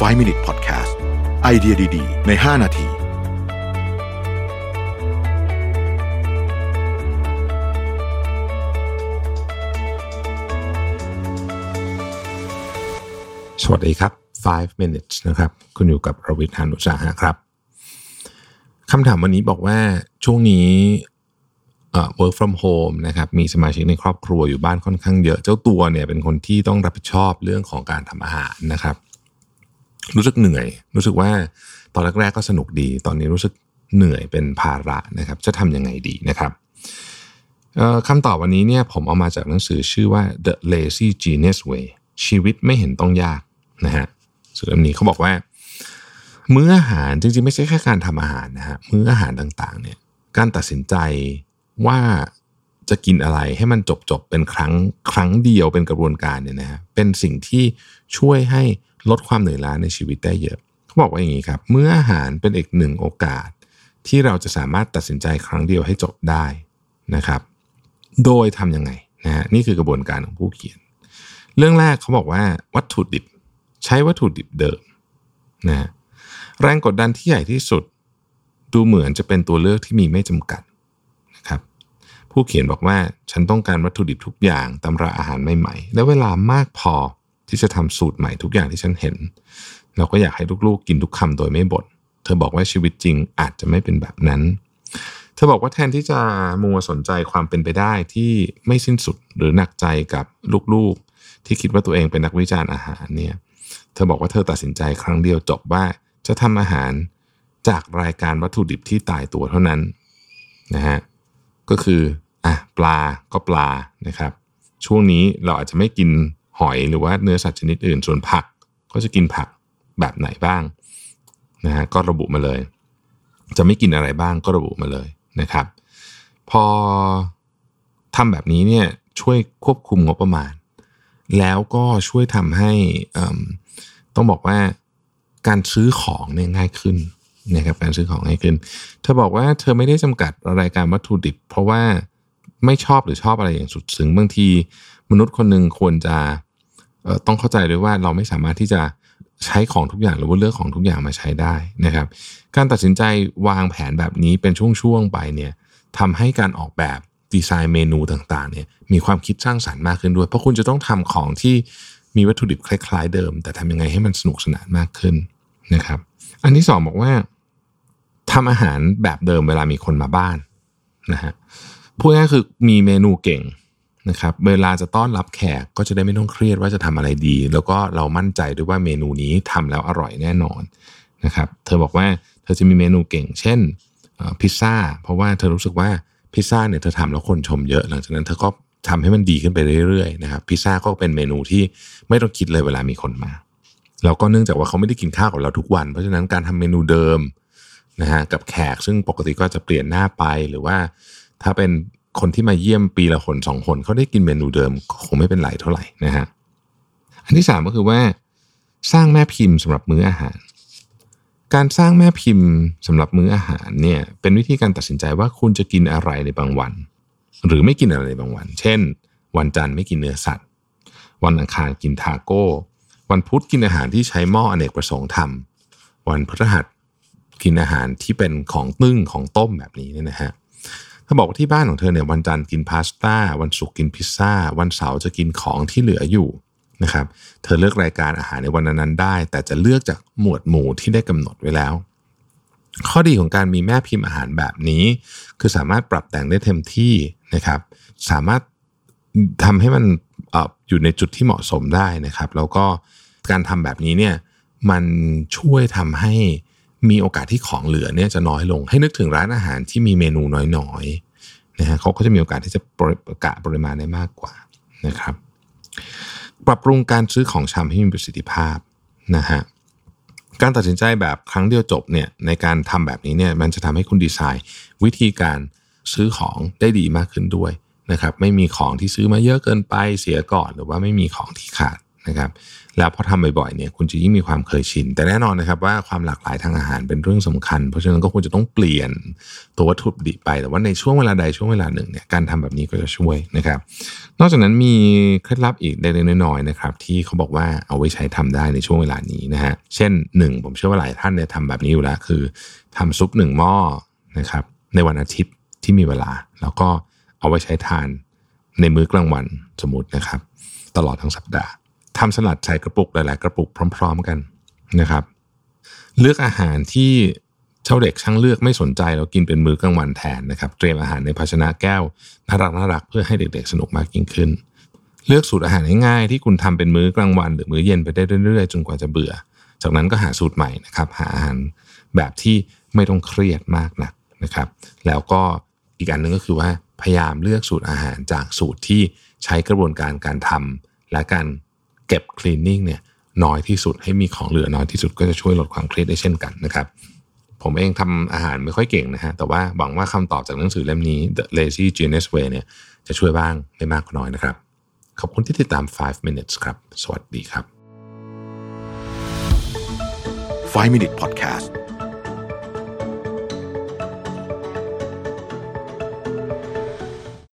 5 Minute Podcast ไอเดียดี ๆ ใน 5 นาทีสวัสดีครับ 5 minutes นะครับ คุณอยู่กับรวิทยานุสาหะครับคำถามวันนี้บอกว่าช่วงนี้เอ่อ work from home นะครับ มีสมาชิกในครอบครัวอยู่บ้านค่อนข้างเยอะ เจ้าตัวเนี่ยเป็นคนที่ต้องรับผิดชอบเรื่องของการทำอาหารนะครับ รู้สึกเหนื่อย รู้สึกว่าตอนแรกๆก็สนุกดี ตอนนี้รู้สึกเหนื่อยเป็นภาระนะครับ จะทำยังไงดีนะครับคำตอบวันนี้เนี่ยผมเอามาจากหนังสือชื่อว่า The Lazy Genius Way ชีวิตไม่เห็นต้องยากนะฮะสื่อเล่มนี้เขาบอกว่า มื้ออาหารจริงๆ ไม่ใช่แค่การทำอาหารนะฮะมื้ออาหารต่างๆเนี่ยการตัดสินใจว่า จะกินอะไรให้มันจบๆเป็นครั้งครั้งเดียวเป็นกระบวนการเนี่ยนะฮะเป็นสิ่งที่ช่วยให้ลดความเหนื่อยล้าในชีวิตได้เยอะเขาบอกว่าอย่างนี้ครับเมื้ออาหารเป็นอีกหนึ่งโอกาส ที่เราจะสามารถตัดสินใจครั้งเดียวให้จบได้นะครับ โดยทำยังไงนะฮะนี่คือกระบวนการของผู้เขียน เรื่องแรกเขาบอกว่าวัตถุดิบ ใช้วัตถุดิบเดิมนะฮะแรงกดดันที่ใหญ่ที่สุด ดูเหมือนจะเป็นตัวเลือกที่มีไม่จำกัดนะครับ ผู้เขียนบอกว่าฉันต้องการวัตถุดิบทุกอย่างตำราอาหารใหม่ๆ และเวลามากพอที่จะทำสูตรใหม่ทุกอย่างที่ฉันเห็น เราก็อยากให้ลูกๆ กินทุกคำโดยไม่บน่นเธอบอกว่าชีวิตจริงอาจจะไม่เป็นแบบนั้น เธอบอกว่าแทนที่จะมัวสนใจความเป็นไปได้ที่ไม่สิ้นสุดหรือหนักใจกับลูกๆ ที่คิดว่าตัวเองเป็นนักวิจารณ์อาหารเนี่ยเธอบอกว่าเธอตัดสินใจครั้งเดียวจบว่าจะทำอาหารจากรายการวัตถุดิบที่ตายตัวเท่านั้นนะฮะก็คือ อะปลาก็ปลานะครับ ช่วงนี้เราอาจจะไม่กินหอยหรือว่าเนื้อสัตว์ชนิดอื่น ส่วนผักก็จะกินผักแบบไหนบ้างนะฮะก็ระบุมาเลย จะไม่กินอะไรบ้างก็ระบุมาเลยนะครับ พอทำแบบนี้เนี่ยช่วยควบคุมงบประมาณ แล้วก็ช่วยทำให้ต้องบอกว่าการซื้อของเนี่ยง่ายขึ้นนะครับการซื้อของง่ายขึ้น เธอบอกว่าเธอไม่ได้จำกัดรายการวัตถุดิบ เพราะว่า ไม่ชอบหรือชอบอะไรอย่างสุดซึ้งบางทีมนุษย์คนหนึ่งควรจะต้องเข้าใจด้วยว่าเราไม่สามารถที่จะใช้ของทุกอย่างหรือว่าเลือกของทุกอย่างมาใช้ได้นะครับ การตัดสินใจวางแผนแบบนี้เป็นช่วงๆไปเนี่ยทำให้การออกแบบดีไซน์เมนูต่างๆเนี่ยมีความคิดสร้างสารรค์มากขึ้นด้วย เพราะคุณจะต้องทำของที่มีวัตถุดิบคล้ายๆเดิม แต่ทำยังไงให้มันสนุกสนานมากขึ้นนะครับ อันที่สองบอกว่าทำอาหารแบบเดิมเวลามีคนมาบ้านนะฮะ พูดง่ายคือมีเมนูเก่งนะครับ เวลาจะต้อนรับแขกก็จะได้ไม่ต้องเครียดว่าจะทำอะไรดี แล้วก็เรามั่นใจด้วยว่าเมนูนี้ทำแล้วอร่อยแน่นอนนะครับ เธอบอกว่าเธอจะมีเมนูเก่ง เช่นพิซซ่า เพราะว่าเธอรู้สึกว่าพิซซ่าเนี่ยเธอทำแล้วคนชมเยอะ หลังจากนั้นเธอก็ทำให้มันดีขึ้นไปเรื่อยๆนะครับ พิซซ่าก็เป็นเมนูที่ไม่ต้องคิดเลยเวลามีคนมา แล้วก็เนื่องจากว่าเขาไม่ได้กินข้าวกับเราทุกวัน เพราะฉะนั้นการทำเมนูเดิมนะฮะกับแขกซึ่งปกติก็จะเปลี่ยนหน้าไปหรือว่า ถ้าเป็นคนที่มาเยี่ยมปีละคนสองคนเขาได้กินเมนูเดิมคงไม่เป็นไรเท่าไหร่นะฮะอันที่สามก็คือว่า สร้างแม่พิมพ์สำหรับมื้ออาหาร การสร้างแม่พิมพ์สำหรับมื้ออาหารเนี่ยเป็นวิธีการตัดสินใจว่าคุณจะกินอะไรในบางวัน หรือไม่กินอะไรในบางวัน เช่น วันจันทร์ไม่กินเนื้อสัตว์ วันอังคารกินทาโก้ วันพุธกินอาหารที่ใช้หม้ออเนกประสงค์ทำวันพฤหัสกินอาหารที่เป็นของนึ่งของต้มแบบนี้เนี่ยนะฮะเธอบอกว่าที่บ้านของเธอเนี่ยวันจันทร์กินพาสต้าวันศุกร์กินพิซซ่าวันเสาร์จะกินของที่เหลืออยู่นะครับเธอเลือกรายการอาหารในวันนั้นได้ แต่จะเลือกจากหมวดหมู่ที่ได้กำหนดไว้แล้ว ข้อดีของการมีแม่พิมพ์อาหารแบบนี้ คือสามารถปรับแต่งได้เต็มที่นะครับ สามารถทำให้มันออยู่ในจุดที่เหมาะสมได้นะครับ แล้วก็การทำแบบนี้เนี่ยมันช่วยทำให้ มีโอกาสที่ของเหลือเนี่ยจะน้อยลง ให้นึกถึงร้านอาหารที่มีเมนูน้อยๆนะฮะเขาก็จะมีโอกาสที่จะประกาศปริมาณได้มากกว่านะครับ ปรับปรุงการซื้อของชำให้มีประสิทธิภาพนะฮะการตัดสินใจแบบครั้งเดียวจบเนี่ยในการทำแบบนี้เนี่ยมันจะทำให้คุณดีไซน์ วิธีการซื้อของได้ดีมากขึ้นด้วยนะครับ ไม่มีของที่ซื้อมาเยอะเกินไปเสียก่อน หรือว่าไม่มีของที่ขาด นะครับแล้วพอทำบ่อยๆเนี่ยคุณจะยิ่งมีความเคยชิน แต่แน่นอนนะครับว่าความหลากหลายทางอาหารเป็นเรื่องสำคัญ เพราะฉะนั้นก็ควรจะต้องเปลี่ยนตัววัตถุดิบไป แต่ว่าในช่วงเวลาใดช่วงเวลาหนึ่งเนี่ยการทำแบบนี้ก็จะช่วยนะครับ นอกจากนั้นมีเคล็ดลับอีกเล็กๆน้อยๆนะครับที่เขาบอกว่าเอาไว้ใช้ทำได้ในช่วงเวลานี้นะฮะเช่นหนึ่งผมเชื่อว่าหลายท่านเนี่ยทำแบบนี้อยู่แล้วคือทำซุปหนึ่งหม้อนะครับในวันอาทิตย์ที่มีเวลา แล้วก็เอาไว้ใช้ทานในมื้อกลางวันสมมตินะครับ ตลอดทั้งสัปดาห์ ทำสลัดใส่กระปุกหลาย ๆ กระปุกพร้อม ๆ กันนะครับ เลือกอาหารที่เจ้าเด็กช่างเลือกไม่สนใจแล้วกินเป็นมื้อกลางวันแทนนะครับ เตรียมอาหารในภาชนะแก้วน่ารักน่ารักเพื่อให้เด็ก ๆ สนุกมากยิ่งขึ้น เลือกสูตรอาหารง่ายๆที่คุณทำเป็นมื้อกลางวัน หรือมื้อเย็นไปได้เรื่อย ๆ จนกว่าจะเบื่อ จากนั้นก็หาสูตรใหม่นะครับ หาอาหารแบบที่ไม่ต้องเครียดมากนักนะครับ แล้วก็อีกอันหนึ่งก็คือว่าพยายามเลือกสูตรอาหารจากสูตรที่ใช้กระบวนการการทำและการ เก็บคลีนนิ่งเนี่ยน้อยที่สุดให้มีของเหลือน้อยที่สุดก็จะช่วยลดความเครียดได้เช่นกันนะครับผมเองทำอาหารไม่ค่อยเก่งนะฮะ แต่ว่าหวังว่าคำตอบจากหนังสือเล่มนี้ The Lazy Genius Way เนี่ยจะช่วยบ้างไม่มากก็น้อยนะครับ ขอบคุณที่ติดตาม 5 minutes ครับ สวัสดีครับ 5 Minute Podcast